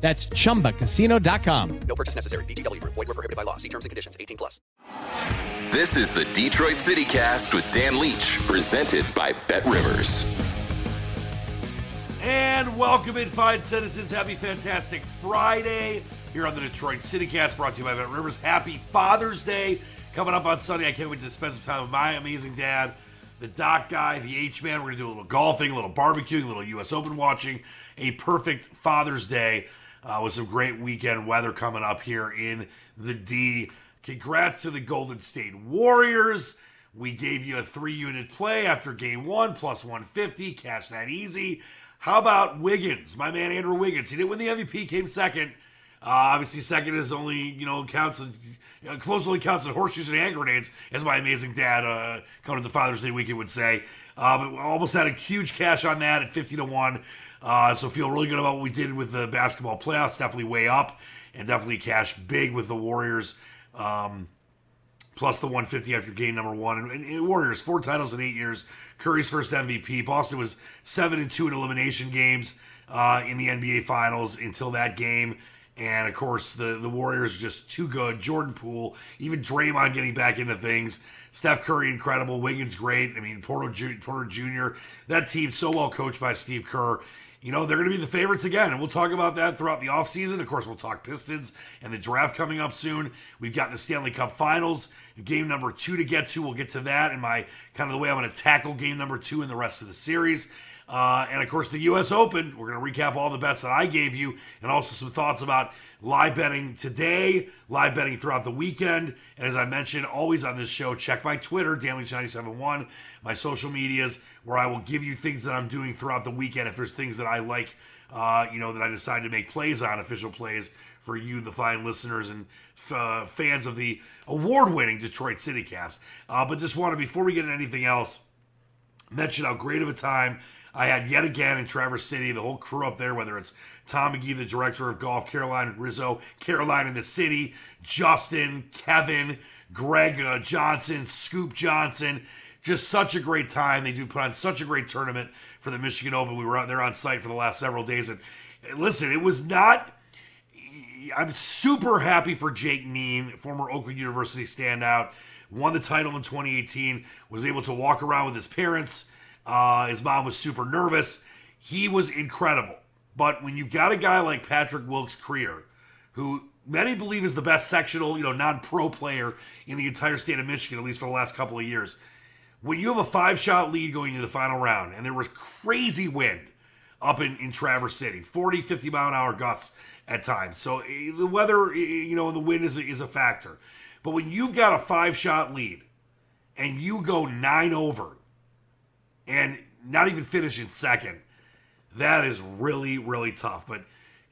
That's chumbacasino.com. No purchase necessary. VGW Group. Void were prohibited by law. See terms and conditions. 18 plus. This is the Detroit City Cast with Dan Leach, presented by Bet Rivers. And welcome in, fine citizens. Happy fantastic Friday here on the Detroit City Cast, brought to you by Bet Rivers. Happy Father's Day coming up on Sunday. I can't wait to spend some time with my amazing dad, the doc guy, the H man. We're gonna do a little golfing, a little barbecuing, a little U.S. Open watching. A perfect Father's Day uh, with some great weekend weather coming up here in the D. Congrats to the Golden State Warriors. We gave you a three unit play after game one, plus 150. Cash that easy. How about Wiggins? My man Andrew Wiggins. He didn't win the MVP, came second. Uh, obviously, second is only, you know, counts, uh, close only counts in horseshoes and hand grenades, as my amazing dad, uh, coming to Father's Day weekend, would say. Uh, but almost had a huge cash on that at 50 to 1. Uh, so feel really good about what we did with the basketball playoffs. Definitely way up and definitely cash big with the Warriors. Um, plus the 150 after game number one. And, and, Warriors, four titles in eight years. Curry's first MVP. Boston was seven and two in elimination games uh, in the NBA Finals until that game. And of course, the, the Warriors just too good. Jordan Poole, even Draymond getting back into things. Steph Curry, incredible. Wiggins, great. I mean, Porter, Porter Jr., that team so well coached by Steve Kerr you know, they're going to be the favorites again. And we'll talk about that throughout the offseason. Of course, we'll talk Pistons and the draft coming up soon. We've got the Stanley Cup Finals, game number two to get to. We'll get to that and my kind of the way I'm going to tackle game number two in the rest of the series. Uh, and of course, the U.S. Open. We're going to recap all the bets that I gave you and also some thoughts about live betting today, live betting throughout the weekend. And as I mentioned, always on this show, check my Twitter, Danley971, my social medias where I will give you things that I'm doing throughout the weekend. If there's things that I like, uh, you know, that I decide to make plays on, official plays for you, the fine listeners and uh, fans of the award-winning Detroit City Cast. Uh, but just want to, before we get into anything else, mention how great of a time I had yet again in Traverse City. The whole crew up there, whether it's Tom McGee, the director of golf, Caroline Rizzo, Caroline in the city, Justin, Kevin, Greg uh, Johnson, Scoop Johnson just such a great time. They do put on such a great tournament for the Michigan Open. We were out there on site for the last several days, and listen, it was not. I'm super happy for Jake Kneen, former Oakland University standout, won the title in 2018, was able to walk around with his parents. Uh, his mom was super nervous. He was incredible. But when you've got a guy like Patrick Wilkes Krier, who many believe is the best sectional, you know, non-pro player in the entire state of Michigan, at least for the last couple of years, when you have a five shot lead going into the final round and there was crazy wind up in, in Traverse City 40, 50 mile an hour gusts at times. So eh, the weather, eh, you know, the wind is a, is a factor. But when you've got a five shot lead and you go nine over and not even finish in second, that is really, really tough. But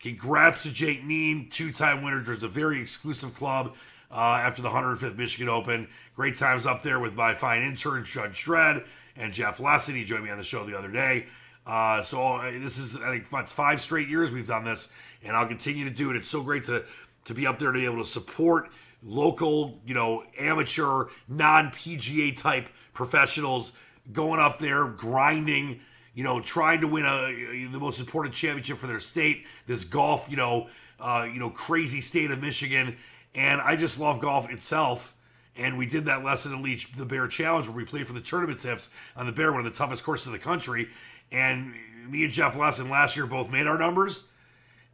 congrats to Jake Kneen, two time winner. There's a very exclusive club uh, after the 105th Michigan Open. Great times up there with my fine intern, Judge Dredd, and Jeff Lesson. He joined me on the show the other day. Uh, so uh, this is, I think, it's five straight years we've done this, and I'll continue to do it. It's so great to to be up there to be able to support local, you know, amateur, non PGA type professionals going up there, grinding, you know, trying to win a the most important championship for their state. This golf, you know, uh, you know, crazy state of Michigan, and I just love golf itself. And we did that lesson in Leach, the Bear Challenge, where we played for the tournament tips on the Bear, one of the toughest courses in the country. And me and Jeff Lesson last year both made our numbers,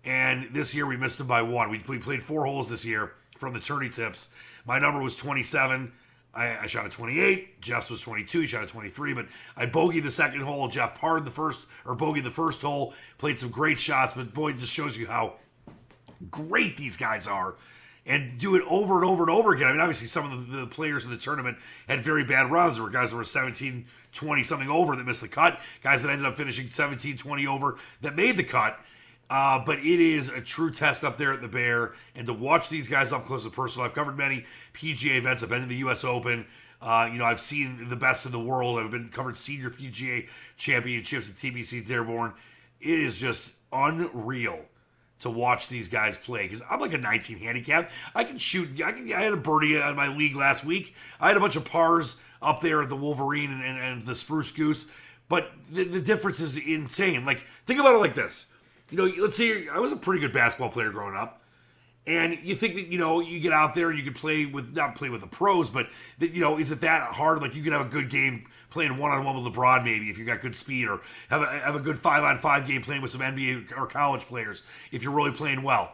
and this year we missed them by one. We, we played four holes this year from the tourney tips. My number was 27. I, I, shot a 28. Jeff's was 22. He shot a 23, but I bogeyed the second hole. Jeff parred the first, or bogeyed the first hole. Played some great shots, but boy, it just shows you how great these guys are. And do it over and over and over again. I mean, obviously, some of the, the players in the tournament had very bad runs. There were guys that were 17, 20 something over that missed the cut, guys that ended up finishing 17, 20 over that made the cut. Uh, but it is a true test up there at the Bear, and to watch these guys up close and personal. I've covered many PGA events. I've been to the U.S. Open. Uh, you know, I've seen the best in the world. I've been covered senior PGA championships at TPC Dearborn. It is just unreal to watch these guys play because I'm like a 19 handicap. I can shoot. I, can, I had a birdie on my league last week. I had a bunch of pars up there at the Wolverine and, and, and the Spruce Goose, but the, the difference is insane. Like, think about it like this you know, let's say I was a pretty good basketball player growing up, and you think that you know you get out there and you can play with not play with the pros, but that you know is it that hard? Like you can have a good game playing one on one with LeBron, maybe if you got good speed, or have a have a good five on five game playing with some NBA or college players if you're really playing well.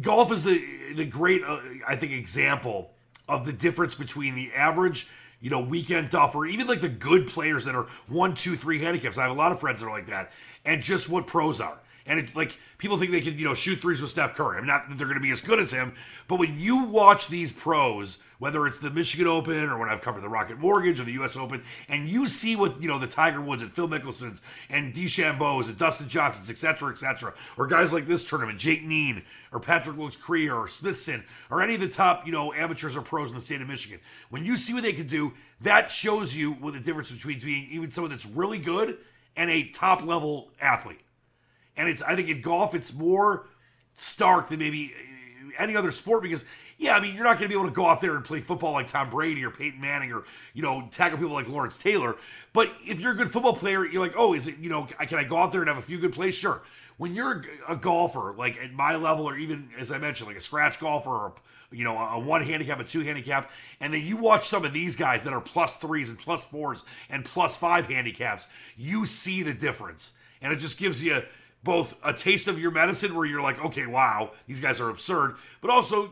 Golf is the the great uh, I think example of the difference between the average you know, weekend duffer, even like the good players that are one, two, three handicaps. I have a lot of friends that are like that, and just what pros are. And like people think they can, you know, shoot threes with Steph Curry. I'm not that they're going to be as good as him, but when you watch these pros, whether it's the Michigan Open or when I've covered the Rocket Mortgage or the U.S. Open, and you see what you know the Tiger Woods and Phil Mickelsons and DeChambeau's and Dustin Johnsons, etc., etc., or guys like this tournament, Jake Kneen or Patrick Wilkes Krier or Smithson or any of the top you know amateurs or pros in the state of Michigan, when you see what they can do, that shows you what the difference between being even someone that's really good and a top level athlete. And it's I think in golf it's more stark than maybe uh, any other sport because yeah, I mean you're not going to be able to go out there and play football like Tom Brady or Peyton Manning or you know tackle people like Lawrence Taylor. But if you're a good football player, you're like, oh, is it you know can I go out there and have a few good plays? Sure. When you're a golfer, like at my level, or even as I mentioned, like a scratch golfer or you know, a one handicap, a two handicap, and then you watch some of these guys that are plus threes and plus fours and plus five handicaps, you see the difference. And it just gives you both a taste of your medicine where you're like, okay, wow, these guys are absurd, but also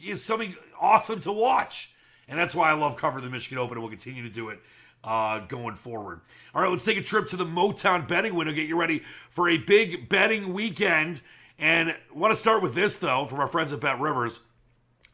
it's something awesome to watch. And that's why I love covering the Michigan Open and we'll continue to do it uh, going forward. All right, let's take a trip to the Motown betting window, get you ready for a big betting weekend. And want to start with this, though, from our friends at Bet Rivers.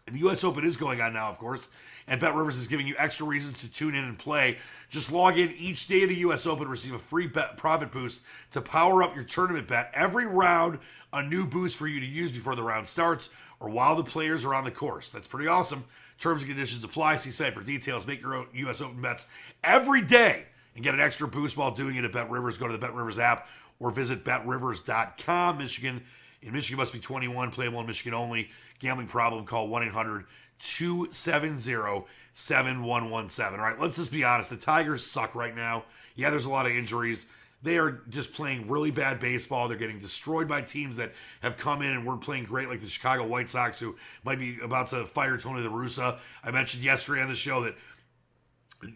And the U.S. Open is going on now, of course, and Bet Rivers is giving you extra reasons to tune in and play. Just log in each day of the U.S. Open, receive a free bet profit boost to power up your tournament bet. Every round, a new boost for you to use before the round starts or while the players are on the course. That's pretty awesome. Terms and conditions apply. See site for details. Make your own U.S. Open bets every day and get an extra boost while doing it at Bet Rivers. Go to the Bet Rivers app or visit betrivers.com. Michigan in Michigan must be 21, playable in Michigan only. Gambling problem, call 1 800 270 7117. All right, let's just be honest. The Tigers suck right now. Yeah, there's a lot of injuries. They are just playing really bad baseball. They're getting destroyed by teams that have come in and weren't playing great, like the Chicago White Sox, who might be about to fire Tony La Russa. I mentioned yesterday on the show that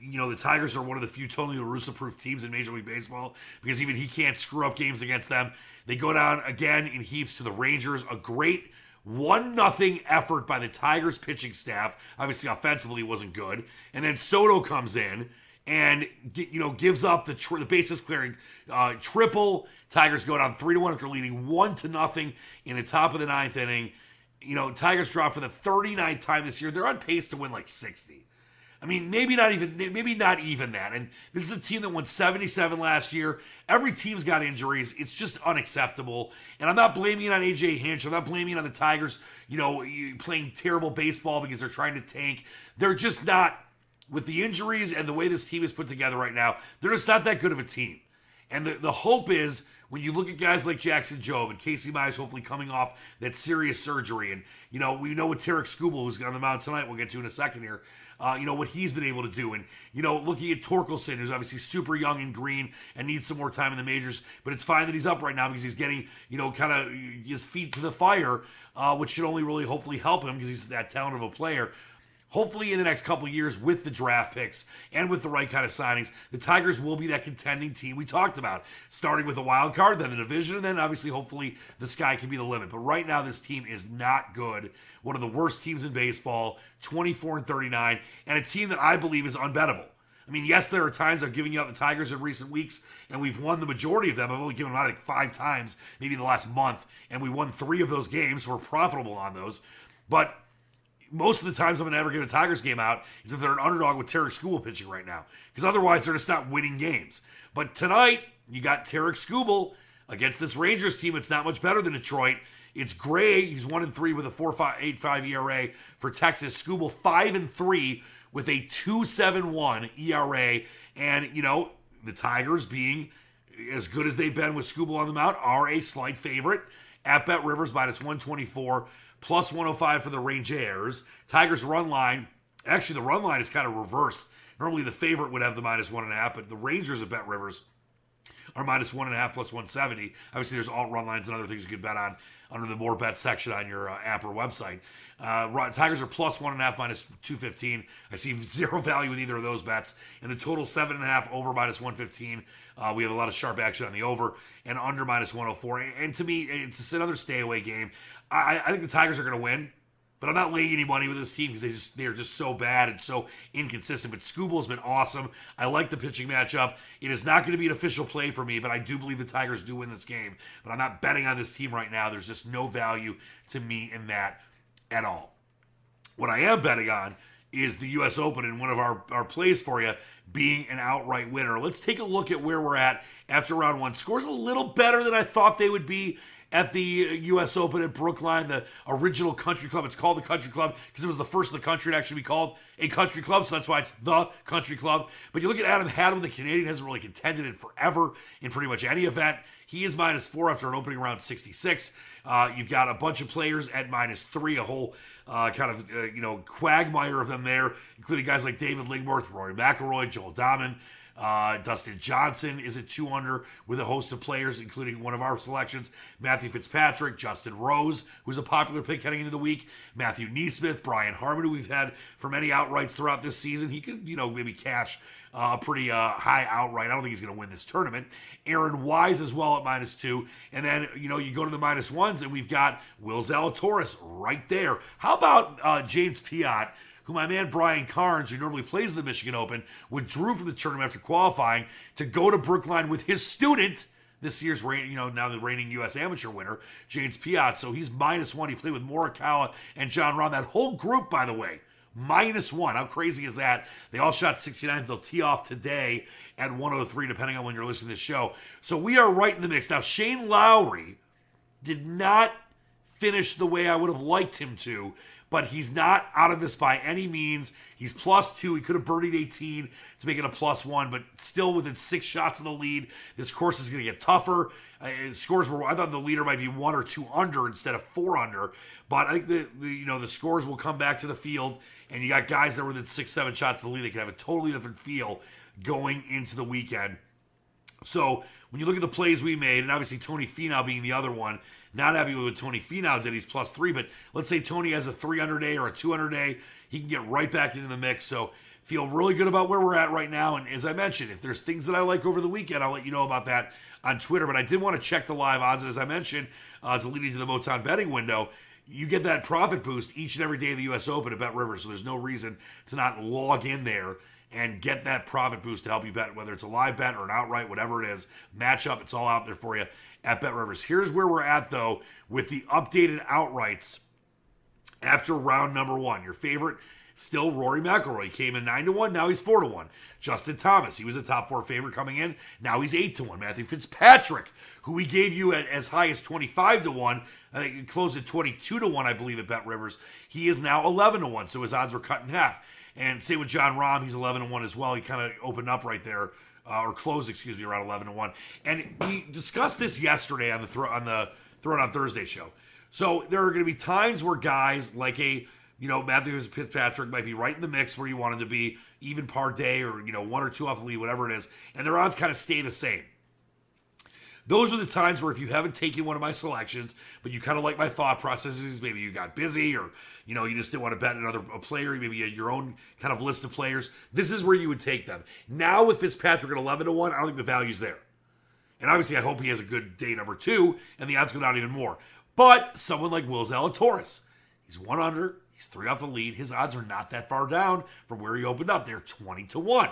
you know, the Tigers are one of the few Tony La Russa proof teams in Major League Baseball because even he can't screw up games against them. They go down again in heaps to the Rangers. A great one nothing effort by the Tigers pitching staff. Obviously, offensively wasn't good. And then Soto comes in and you know gives up the the bases clearing uh, triple. Tigers go down three to one after leading one to nothing in the top of the ninth inning. You know, Tigers drop for the 39th time this year. They're on pace to win like 60. I mean, maybe not even maybe not even that. And this is a team that won 77 last year. Every team's got injuries. It's just unacceptable. And I'm not blaming it on AJ Hinch. I'm not blaming it on the Tigers, you know, playing terrible baseball because they're trying to tank. They're just not with the injuries and the way this team is put together right now. They're just not that good of a team. And the, the hope is when you look at guys like Jackson Jobe and Casey Mize hopefully coming off that serious surgery, and you know we know what Tarik Skubal, who's on the mound tonight, we'll get to in a second here. Uh, you know what he's been able to do, and you know looking at Torkelson, who's obviously super young and green and needs some more time in the majors, but it's fine that he's up right now because he's getting you know kind of his feet to the fire, uh, which should only really hopefully help him because he's that talented of a player hopefully in the next couple years with the draft picks and with the right kind of signings, the Tigers will be that contending team we talked about, starting with a wild card, then the division, and then obviously hopefully the sky can be the limit. But right now this team is not good. One of the worst teams in baseball, 24 and 39, and a team that I believe is unbettable. I mean, yes, there are times I've given you out the Tigers in recent weeks, and we've won the majority of them. I've only given them out like five times, maybe the last month, and we won three of those games. So we're profitable on those. But most of the times I'm going to ever give a Tigers game out is if they're an underdog with Tarik Skubal pitching right now. Because otherwise, they're just not winning games. But tonight, you got Tarik Skubal against this Rangers team. It's not much better than Detroit. It's Gray. He's one and three with a four five eight five ERA for Texas. Skubal five and three with a two seven one ERA. And you know the Tigers being as good as they've been with Skubal on the mound are a slight favorite at Bet Rivers minus one twenty four plus 105 for the Rangers. Tigers run line, actually, the run line is kind of reversed. Normally, the favorite would have the minus one and a half, but the Rangers at Bet Rivers are minus one and a half plus 170. Obviously, there's alt run lines and other things you can bet on under the more bet section on your uh, app or website. Uh, Tigers are plus one and a half minus 215. I see zero value with either of those bets. And the total seven and a half over minus 115. Uh, we have a lot of sharp action on the over and under minus 104. And to me, it's just another stay away game. I, I think the Tigers are going to win, but I'm not laying any money with this team because they just they are just so bad and so inconsistent. But Skubal has been awesome. I like the pitching matchup. It is not going to be an official play for me, but I do believe the Tigers do win this game. But I'm not betting on this team right now. There's just no value to me in that at all. What I am betting on is the U.S. Open and one of our, our plays for you being an outright winner. Let's take a look at where we're at after round one. Scores a little better than I thought they would be at the U.S. Open at Brookline, the original country club. It's called the country club because it was the first in the country to actually be called a country club, so that's why it's the country club. But you look at Adam Hadwin, the Canadian hasn't really contended in forever in pretty much any event. He is minus four after an opening round 66. Uh, you've got a bunch of players at minus three, a whole uh, kind of uh, you know quagmire of them there, including guys like David Lingmerth, Rory McIlroy, Joel Dahmen. Uh, Dustin Johnson is at two under with a host of players, including one of our selections, Matthew Fitzpatrick, Justin Rose, who's a popular pick heading into the week, Matthew NeSmith, Brian Harman, who we've had for many outrights throughout this season. He could, you know, maybe cash a uh, pretty uh, high outright. I don't think he's going to win this tournament. Aaron Wise as well at minus two. And then, you know, you go to the minus ones, and we've got Will Zalatoris right there. How about uh, James Piot? Who my man Brian Carnes, who normally plays the Michigan Open, withdrew from the tournament after qualifying to go to Brookline with his student, this year's reign, you know, now the reigning U.S. amateur winner, James Piot. So he's minus one. He played with Morikawa and Jon Rahm. That whole group, by the way, minus one. How crazy is that? They all shot 69. They'll tee off today at 103, depending on when you're listening to this show. So we are right in the mix. Now, Shane Lowry did not finish the way I would have liked him to but he's not out of this by any means. He's plus two. He could have birdied 18 to make it a plus one, but still within six shots of the lead. This course is going to get tougher. Uh, scores were I thought the leader might be one or two under instead of four under, but I think the, the you know the scores will come back to the field, and you got guys that were within six seven shots of the lead. They can have a totally different feel going into the weekend. So when you look at the plays we made, and obviously Tony Finau being the other one, not happy with what Tony Finau did. He's plus three, but let's say Tony has a 300 day or a 200 day, he can get right back into the mix. So feel really good about where we're at right now. And as I mentioned, if there's things that I like over the weekend, I'll let you know about that on Twitter. But I did want to check the live odds, and as I mentioned, uh, to lead into the Motown betting window. You get that profit boost each and every day of the U.S. Open at Bet Rivers, so there's no reason to not log in there and get that profit boost to help you bet, whether it's a live bet or an outright, whatever it is. Match up, it's all out there for you at Bet Rivers. Here's where we're at though with the updated outrights after round number one. Your favorite still Rory McIlroy came in nine to one. Now he's four to one. Justin Thomas, he was a top four favorite coming in. Now he's eight to one. Matthew Fitzpatrick, who we gave you at, as high as twenty five to one, I think it closed at twenty two to one, I believe, at Bet Rivers. He is now eleven to one, so his odds were cut in half. And same with Jon Rahm, he's eleven to one as well. He kind of opened up right there. Uh, or closed, excuse me, around eleven to one. And we discussed this yesterday on the throw on the Throw It on Thursday show. So there are going to be times where guys like a you know, Matthew Fitzpatrick might be right in the mix where you want wanted to be, even par day or, you know, one or two off the lead, whatever it is, and their odds kind of stay the same. Those are the times where if you haven't taken one of my selections, but you kind of like my thought processes, maybe you got busy or, you know, you just didn't want to bet another player, maybe you had your own kind of list of players, this is where you would take them. Now with Fitzpatrick at 11 to 1, I don't think the value's there. And obviously, I hope he has a good day number two, and the odds go down even more. But someone like Will Zalatoris, he's one under, He's three off the lead. His odds are not that far down from where he opened up. They're 20 to 1.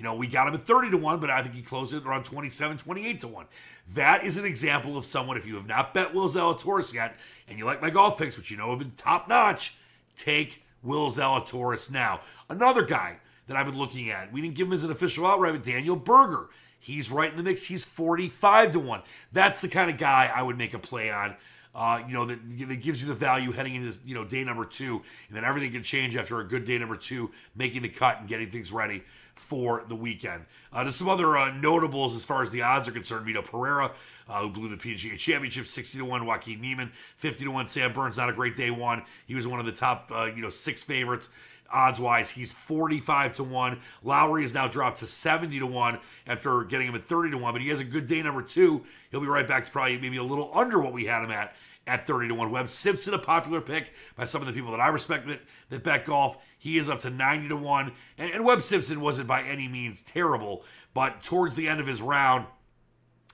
You know, we got him at 30 to 1, but I think he closed it around 27, 28 to 1. That is an example of someone, if you have not bet Will Zalatoris yet, and you like my golf picks, which you know have been top notch, take Will Zalatoris now. Another guy that I've been looking at, we didn't give him as an official outright, but Daniel Berger. He's right in the mix. He's 45 to 1. That's the kind of guy I would make a play on uh, you know, that, that gives you the value heading into, you know, day number two. And then everything can change after a good day number two, making the cut and getting things ready for the weekend. Uh, there's some other uh, notables as far as the odds are concerned. Mito Pereira, uh, who blew the PGA Championship, 60 to one. Joaquin Niemann, 50 to one. Sam Burns, not a great day one. He was one of the top, uh, you know, six favorites odds wise. He's 45 to 1. Lowry has now dropped to 70 to 1 after getting him at 30 to 1, but he has a good day number two. He'll be right back to probably maybe a little under what we had him at at 30 to 1. Webb Simpson, a popular pick by some of the people that I respect that, that bet golf. He is up to 90 to 1. And, and Webb Simpson wasn't by any means terrible, but towards the end of his round,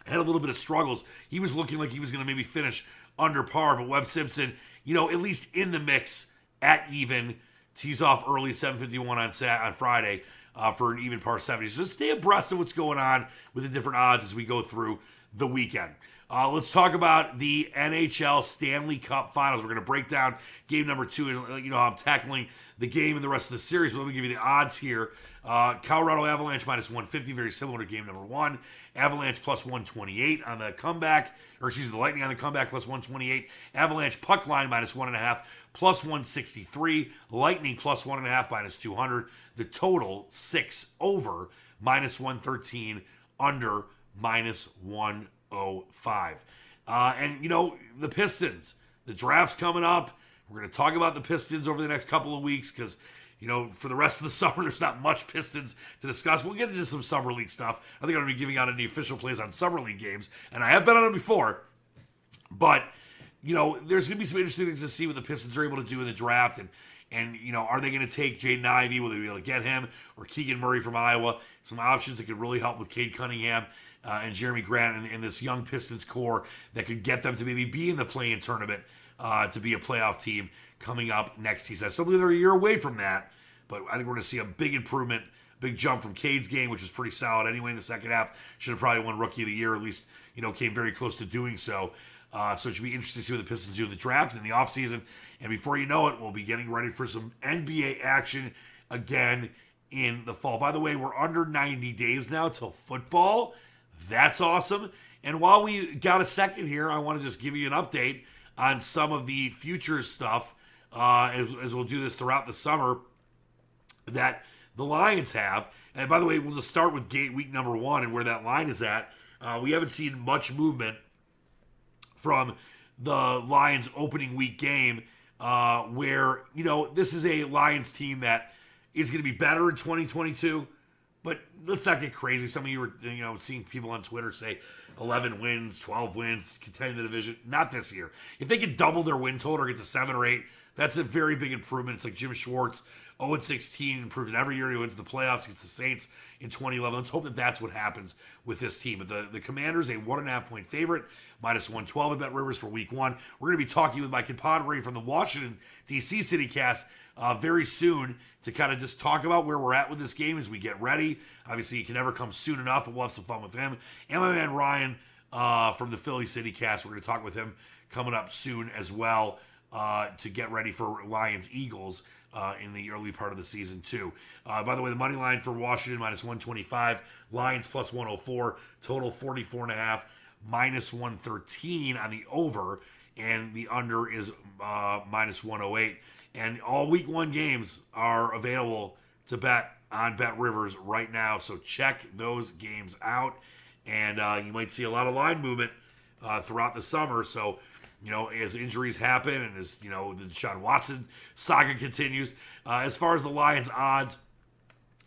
had a little bit of struggles. He was looking like he was going to maybe finish under par, but Webb Simpson, you know, at least in the mix at even. Tees off early 751 on Sat on Friday uh, for an even par 70. So stay abreast of what's going on with the different odds as we go through the weekend. Uh, let's talk about the NHL Stanley Cup Finals. We're going to break down game number two, and you know how I'm tackling the game and the rest of the series. But let me give you the odds here: uh, Colorado Avalanche minus 150, very similar to game number one. Avalanche plus 128 on the comeback, or excuse me, the Lightning on the comeback plus 128. Avalanche puck line minus one and a half, plus 163. Lightning plus one and a half, minus 200. The total six over minus 113, under minus 1. 5. Uh, and, you know, the Pistons, the draft's coming up. We're going to talk about the Pistons over the next couple of weeks because, you know, for the rest of the summer, there's not much Pistons to discuss. We'll get into some Summer League stuff. I think I'm going to be giving out any official plays on Summer League games, and I have been on them before. But, you know, there's going to be some interesting things to see what the Pistons are able to do in the draft. And, and you know, are they going to take Jaden Ivey? Will they be able to get him or Keegan Murray from Iowa? Some options that could really help with Cade Cunningham uh, and Jerami Grant and, and, this young Pistons core that could get them to maybe be in the play-in tournament uh, to be a playoff team coming up next season. I still believe they're a year away from that, but I think we're going to see a big improvement, big jump from Cade's game, which was pretty solid anyway in the second half. Should have probably won Rookie of the Year, at least you know came very close to doing so. Uh, so it should be interesting to see what the Pistons do in the draft in the offseason. And before you know it, we'll be getting ready for some NBA action again in the fall. By the way, we're under 90 days now till football. That's awesome. And while we got a second here, I want to just give you an update on some of the future stuff uh, as, as we'll do this throughout the summer that the Lions have. And by the way, we'll just start with gate week number one and where that line is at. Uh, we haven't seen much movement from the Lions opening week game, uh, where, you know, this is a Lions team that is going to be better in 2022. But let's not get crazy. Some of you were, you know, seeing people on Twitter say, 11 wins, 12 wins, contend the division. Not this year. If they could double their win total or get to seven or eight, that's a very big improvement. It's like Jim Schwartz, 0 16, improved every year. He went to the playoffs against the Saints in 2011. Let's hope that that's what happens with this team. But the, the Commanders, a one and a half point favorite, minus 112 at Bet Rivers for week one. We're going to be talking with my compadre from the Washington, D.C. City cast uh, very soon to kind of just talk about where we're at with this game as we get ready. Obviously, it can never come soon enough, but we'll have some fun with him. And my man Ryan uh, from the Philly City cast, we're going to talk with him coming up soon as well uh, to get ready for Lions Eagles. Uh, in the early part of the season too. Uh, by the way, the money line for Washington minus 125, Lions plus 104, total 44 and a half, minus 113 on the over, and the under is uh, minus 108. And all week one games are available to bet on Bet Rivers right now. So check those games out. And uh, you might see a lot of line movement uh, throughout the summer. So, you know, as injuries happen and as, you know, the Sean Watson saga continues. Uh, as far as the Lions' odds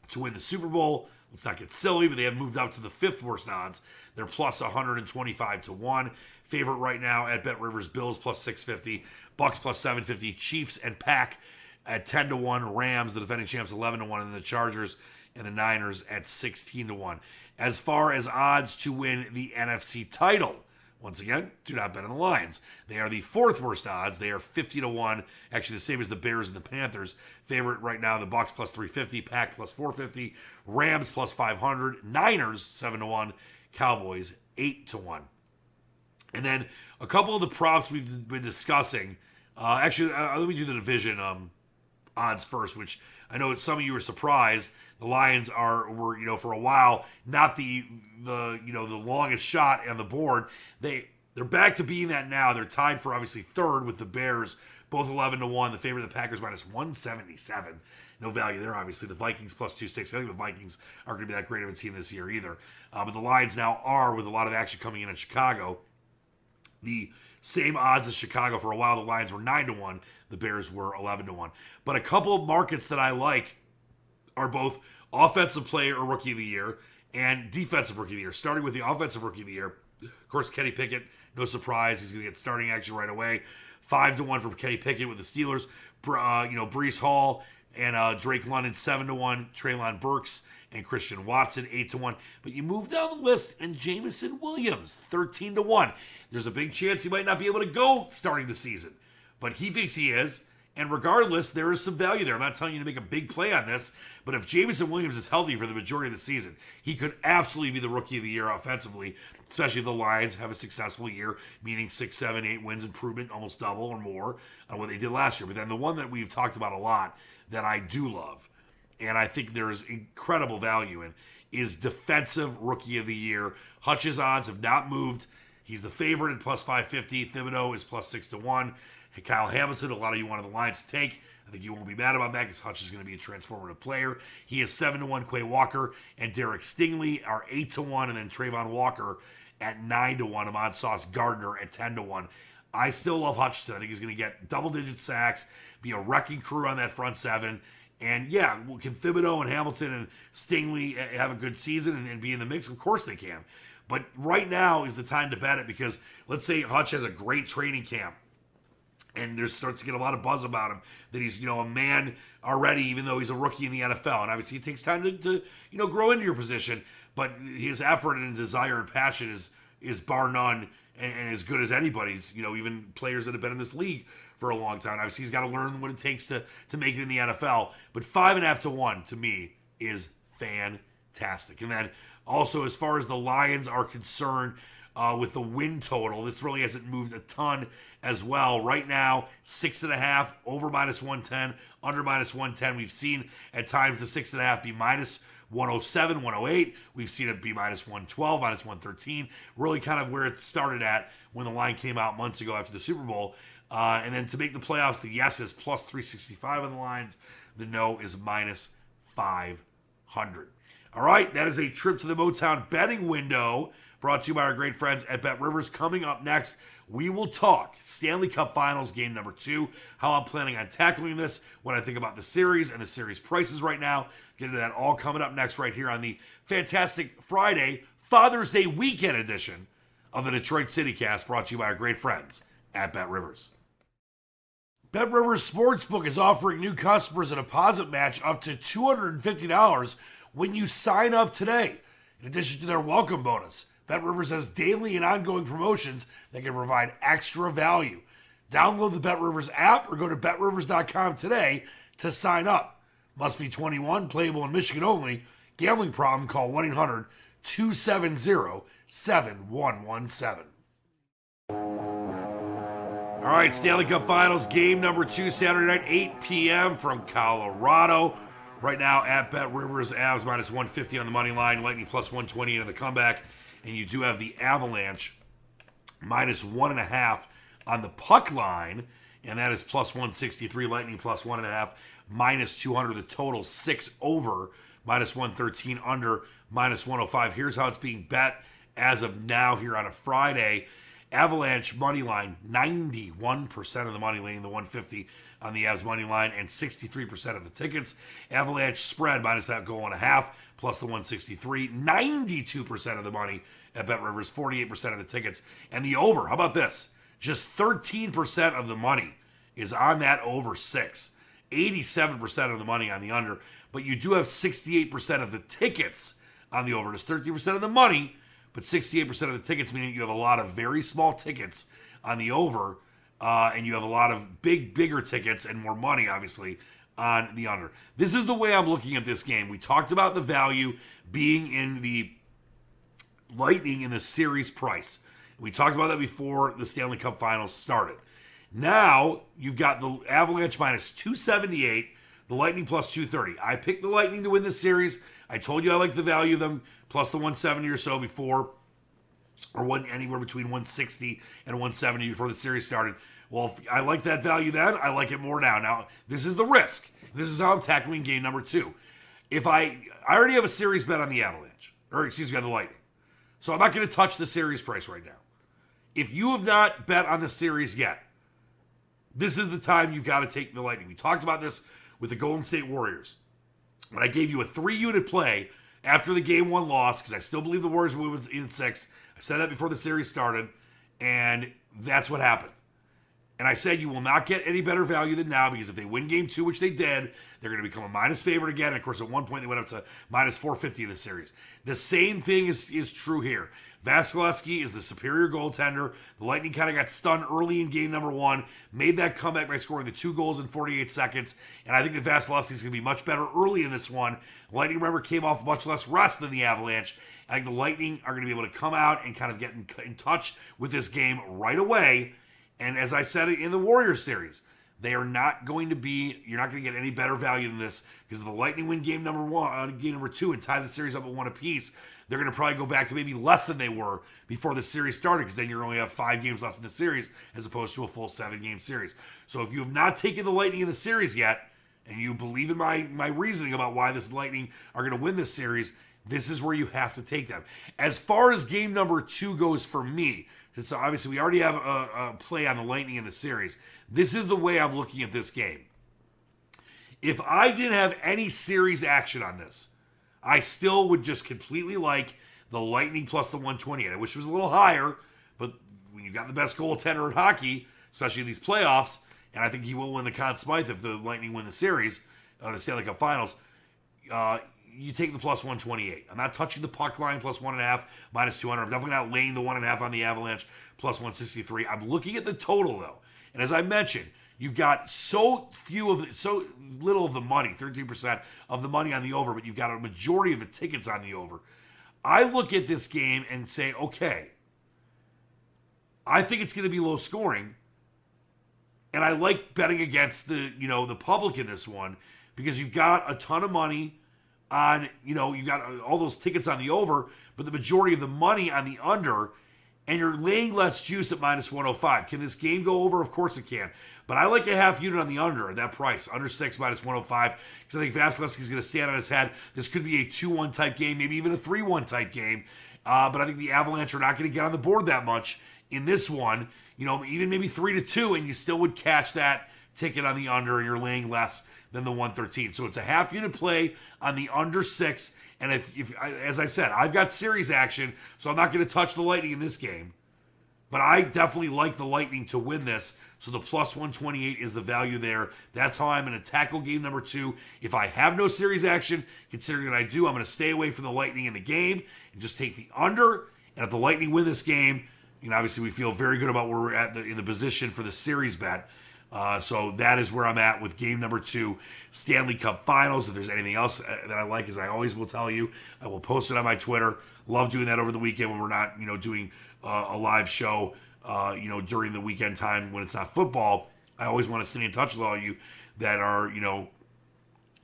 to win the Super Bowl, let's not get silly, but they have moved up to the fifth worst odds. They're plus 125 to 1. Favorite right now at Bet Rivers Bills plus 650, Bucks plus 750, Chiefs and Pack at 10 to 1, Rams, the defending champs 11 to 1, and the Chargers and the Niners at 16 to 1. As far as odds to win the NFC title, once again, do not bet on the Lions. They are the fourth worst odds. They are 50 to 1, actually the same as the Bears and the Panthers. Favorite right now, the Bucks plus 350, Pack plus 450, Rams plus 500, Niners 7 to 1, Cowboys 8 to 1. And then a couple of the props we've been discussing. Uh, actually, uh, let me do the division um, odds first, which I know some of you are surprised. The Lions are were you know for a while not the the you know the longest shot on the board. They they're back to being that now. They're tied for obviously third with the Bears, both eleven to one. The favorite of the Packers minus one seventy seven. No value there, obviously. The Vikings plus two six. I think the Vikings aren't going to be that great of a team this year either. Uh, but the Lions now are with a lot of action coming in in Chicago the same odds as Chicago for a while. The Lions were nine to one. The Bears were eleven to one. But a couple of markets that I like are both offensive player or rookie of the year and defensive rookie of the year. Starting with the offensive rookie of the year, of course, Kenny Pickett. No surprise, he's going to get starting action right away. Five to one for Kenny Pickett with the Steelers. Uh, you know, Breece Hall and uh, Drake London seven to one. Treylon Burks and Christian Watson, 8 to 1. But you move down the list, and Jameson Williams, 13 to 1. There's a big chance he might not be able to go starting the season, but he thinks he is. And regardless, there is some value there. I'm not telling you to make a big play on this, but if Jameson Williams is healthy for the majority of the season, he could absolutely be the rookie of the year offensively, especially if the Lions have a successful year, meaning six, seven, eight wins improvement, almost double or more on what they did last year. But then the one that we've talked about a lot that I do love and I think there's incredible value in, is defensive rookie of the year. Hutch's odds have not moved. He's the favorite at plus 550. Thibodeaux is plus 6 to 1. Kyle Hamilton, a lot of you wanted the Lions to take. I think you won't be mad about that because Hutch is going to be a transformative player. He is 7 to 1. Quay Walker and Derek Stingley are 8 to 1. And then Travon Walker at 9 to 1. Ahmad Sauce Gardner at 10 to 1. I still love Hutchinson. I think he's going to get double digit sacks, be a wrecking crew on that front seven. And yeah, can Thibodeaux and Hamilton and Stingley eh, eh, have a good season and, and, be in the mix? Of course they can. But right now is the time to bet it because let's say Hutch has a great training camp and there starts to get a lot of buzz about him that he's you know a man already even though he's a rookie in the NFL and obviously it takes time to, to you know grow into your position but his effort and desire and passion is is bar none and, and as good as anybody's you know even players that have been in this league for a long time. Obviously, he's got to learn what it takes to to make it in the NFL. But five and a half to one to me is fantastic. And then also, as far as the Lions are concerned, uh, with the win total, this really hasn't moved a ton as well. Right now, six and a half over minus 110, under minus 110. We've seen at times the six and a half be minus 107, 108. We've seen it be minus 112, minus 113. Really kind of where it started at when the line came out months ago after the Super Bowl. Uh, and then to make the playoffs, the yes is plus 365 on the lines. The no is minus 500. All right, that is a trip to the Motown betting window brought to you by our great friends at Bet Rivers. Coming up next, we will talk Stanley Cup Finals game number two, how I'm planning on tackling this, what I think about the series and the series prices right now. Get into that all coming up next right here on the fantastic Friday, Father's Day weekend edition of the Detroit City Cast brought to you by our great friends at Bet Rivers. Bet Rivers Sportsbook is offering new customers a deposit match up to $250 when you sign up today. In addition to their welcome bonus, Bet Rivers has daily and ongoing promotions that can provide extra value. Download the Bet Rivers app or go to betrivers.com today to sign up. Must be 21, playable in Michigan only. Gambling problem, call 1 800 270 7117. All right, Stanley Cup Finals, game number two, Saturday night, 8 p.m. from Colorado. Right now at Bet Rivers, Avs minus 150 on the money line, Lightning plus 120 into the comeback. And you do have the Avalanche minus one and a half on the puck line, and that is plus 163. Lightning plus one and a half, minus 200. The total six over, minus 113 under, minus 105. Here's how it's being bet as of now here on a Friday. Avalanche money line, 91% of the money laying the 150 on the Avs money line and 63% of the tickets. Avalanche spread minus that goal and a half plus the 163, 92% of the money at Bet Rivers, 48% of the tickets. And the over, how about this? Just 13% of the money is on that over six. 87% of the money on the under, but you do have 68% of the tickets on the over. Just 13% of the money, but 68% of the tickets, meaning you have a lot of very small tickets on the over, uh, and you have a lot of big, bigger tickets and more money, obviously, on the under. This is the way I'm looking at this game. We talked about the value being in the Lightning in the series price. We talked about that before the Stanley Cup Finals started. Now you've got the Avalanche minus 278, the Lightning plus 230. I picked the Lightning to win this series. I told you I like the value of them plus the 170 or so before, or one anywhere between 160 and 170 before the series started. Well, I like that value then. I like it more now. Now this is the risk. This is how I'm tackling game number two. If I I already have a series bet on the Avalanche, or excuse me, on the Lightning, so I'm not going to touch the series price right now. If you have not bet on the series yet, this is the time you've got to take the Lightning. We talked about this with the Golden State Warriors. When I gave you a three unit play after the game one loss, because I still believe the Warriors will win in six. I said that before the series started, and that's what happened. And I said you will not get any better value than now because if they win game two, which they did, they're going to become a minus favorite again. And of course, at one point they went up to minus 450 in the series. The same thing is, is true here. Vasilevskiy is the superior goaltender. The Lightning kind of got stunned early in game number one, made that comeback by scoring the two goals in 48 seconds. And I think that Vasilevskiy is going to be much better early in this one. Lightning, remember, came off much less rest than the Avalanche. I think the Lightning are going to be able to come out and kind of get in, in touch with this game right away. And as I said in the Warriors series, they are not going to be. You're not going to get any better value than this because the Lightning win game number one, uh, game number two, and tie the series up at one apiece. They're going to probably go back to maybe less than they were before the series started because then you only have five games left in the series as opposed to a full seven game series. So if you have not taken the Lightning in the series yet, and you believe in my my reasoning about why this Lightning are going to win this series, this is where you have to take them. As far as game number two goes for me, so obviously we already have a, a play on the Lightning in the series. This is the way I'm looking at this game. If I didn't have any series action on this, I still would just completely like the Lightning plus the 128. I wish it was a little higher, but when you got the best goaltender in hockey, especially in these playoffs, and I think he will win the Conn Smythe if the Lightning win the series, uh, the Stanley Cup Finals. Uh, you take the plus 128. I'm not touching the puck line plus one and a half, minus 200. I'm definitely not laying the one and a half on the Avalanche plus 163. I'm looking at the total though, and as I mentioned, you've got so few of the, so little of the money, 13% of the money on the over, but you've got a majority of the tickets on the over. I look at this game and say, okay, I think it's going to be low scoring, and I like betting against the you know the public in this one because you've got a ton of money on you know you got all those tickets on the over, but the majority of the money on the under, and you're laying less juice at minus 105. Can this game go over? Of course it can. But I like a half unit on the under at that price, under six minus 105, because I think Vasilevskiy's going to stand on his head. This could be a 2 1 type game, maybe even a 3 1 type game. Uh, but I think the Avalanche are not going to get on the board that much in this one. You know, even maybe 3 to 2, and you still would catch that ticket on the under, and you're laying less than the 113. So it's a half unit play on the under six. And if, if as I said, I've got series action, so I'm not going to touch the Lightning in this game. but I definitely like the Lightning to win this. So the plus 128 is the value there. That's how I'm going to tackle game number two. If I have no series action, considering that I do, I'm going to stay away from the Lightning in the game and just take the under. And if the Lightning win this game, you know, obviously we feel very good about where we're at the, in the position for the series bet. Uh, so that is where I'm at with game number two, Stanley Cup Finals. If there's anything else uh, that I like, as I always will tell you, I will post it on my Twitter. Love doing that over the weekend when we're not, you know, doing uh, a live show, uh, you know, during the weekend time when it's not football. I always want to stay in touch with all you that are, you know,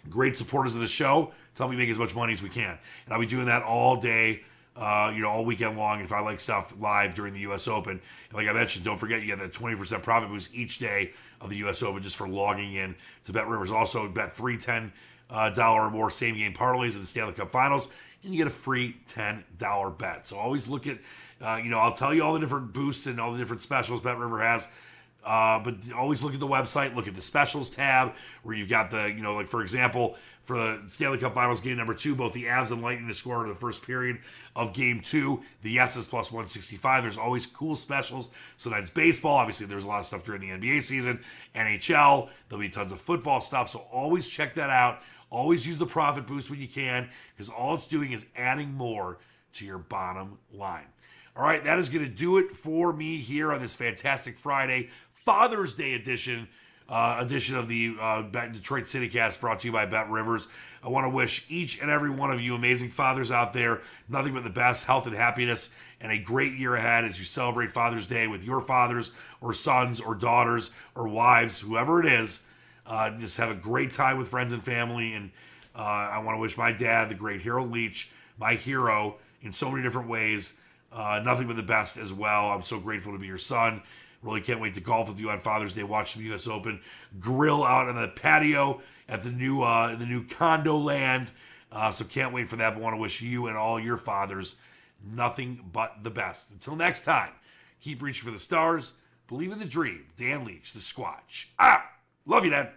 great supporters of the show. To help me make as much money as we can, and I'll be doing that all day uh, you know, all weekend long. If I like stuff live during the U.S. Open, and like I mentioned, don't forget you get that 20% profit boost each day of the U.S. Open just for logging in to Bet Rivers. Also, bet three ten dollar or more same game parlays in the Stanley Cup Finals, and you get a free ten dollar bet. So always look at, uh, you know, I'll tell you all the different boosts and all the different specials Bet River has. Uh, but always look at the website, look at the specials tab where you've got the, you know, like for example, for the Stanley Cup Finals game number two, both the Avs and Lightning to score in the first period of game two. The yes is plus 165. There's always cool specials. So that's baseball. Obviously, there's a lot of stuff during the NBA season, NHL. There'll be tons of football stuff. So always check that out. Always use the profit boost when you can because all it's doing is adding more to your bottom line. All right, that is going to do it for me here on this fantastic Friday, Father's Day edition uh, edition of the uh, Detroit City Cast brought to you by Bet Rivers. I want to wish each and every one of you amazing fathers out there nothing but the best health and happiness and a great year ahead as you celebrate Father's Day with your fathers or sons or daughters or wives, whoever it is. Uh, just have a great time with friends and family. And uh, I want to wish my dad, the great Harold Leach, my hero in so many different ways, uh, nothing but the best as well. I'm so grateful to be your son Really can't wait to golf with you on Father's Day. Watch some U.S. Open. Grill out on the patio at the new uh, the new condo land. Uh, so can't wait for that. But want to wish you and all your fathers nothing but the best. Until next time, keep reaching for the stars. Believe in the dream. Dan Leach, the Squatch. Ah, love you, Dad.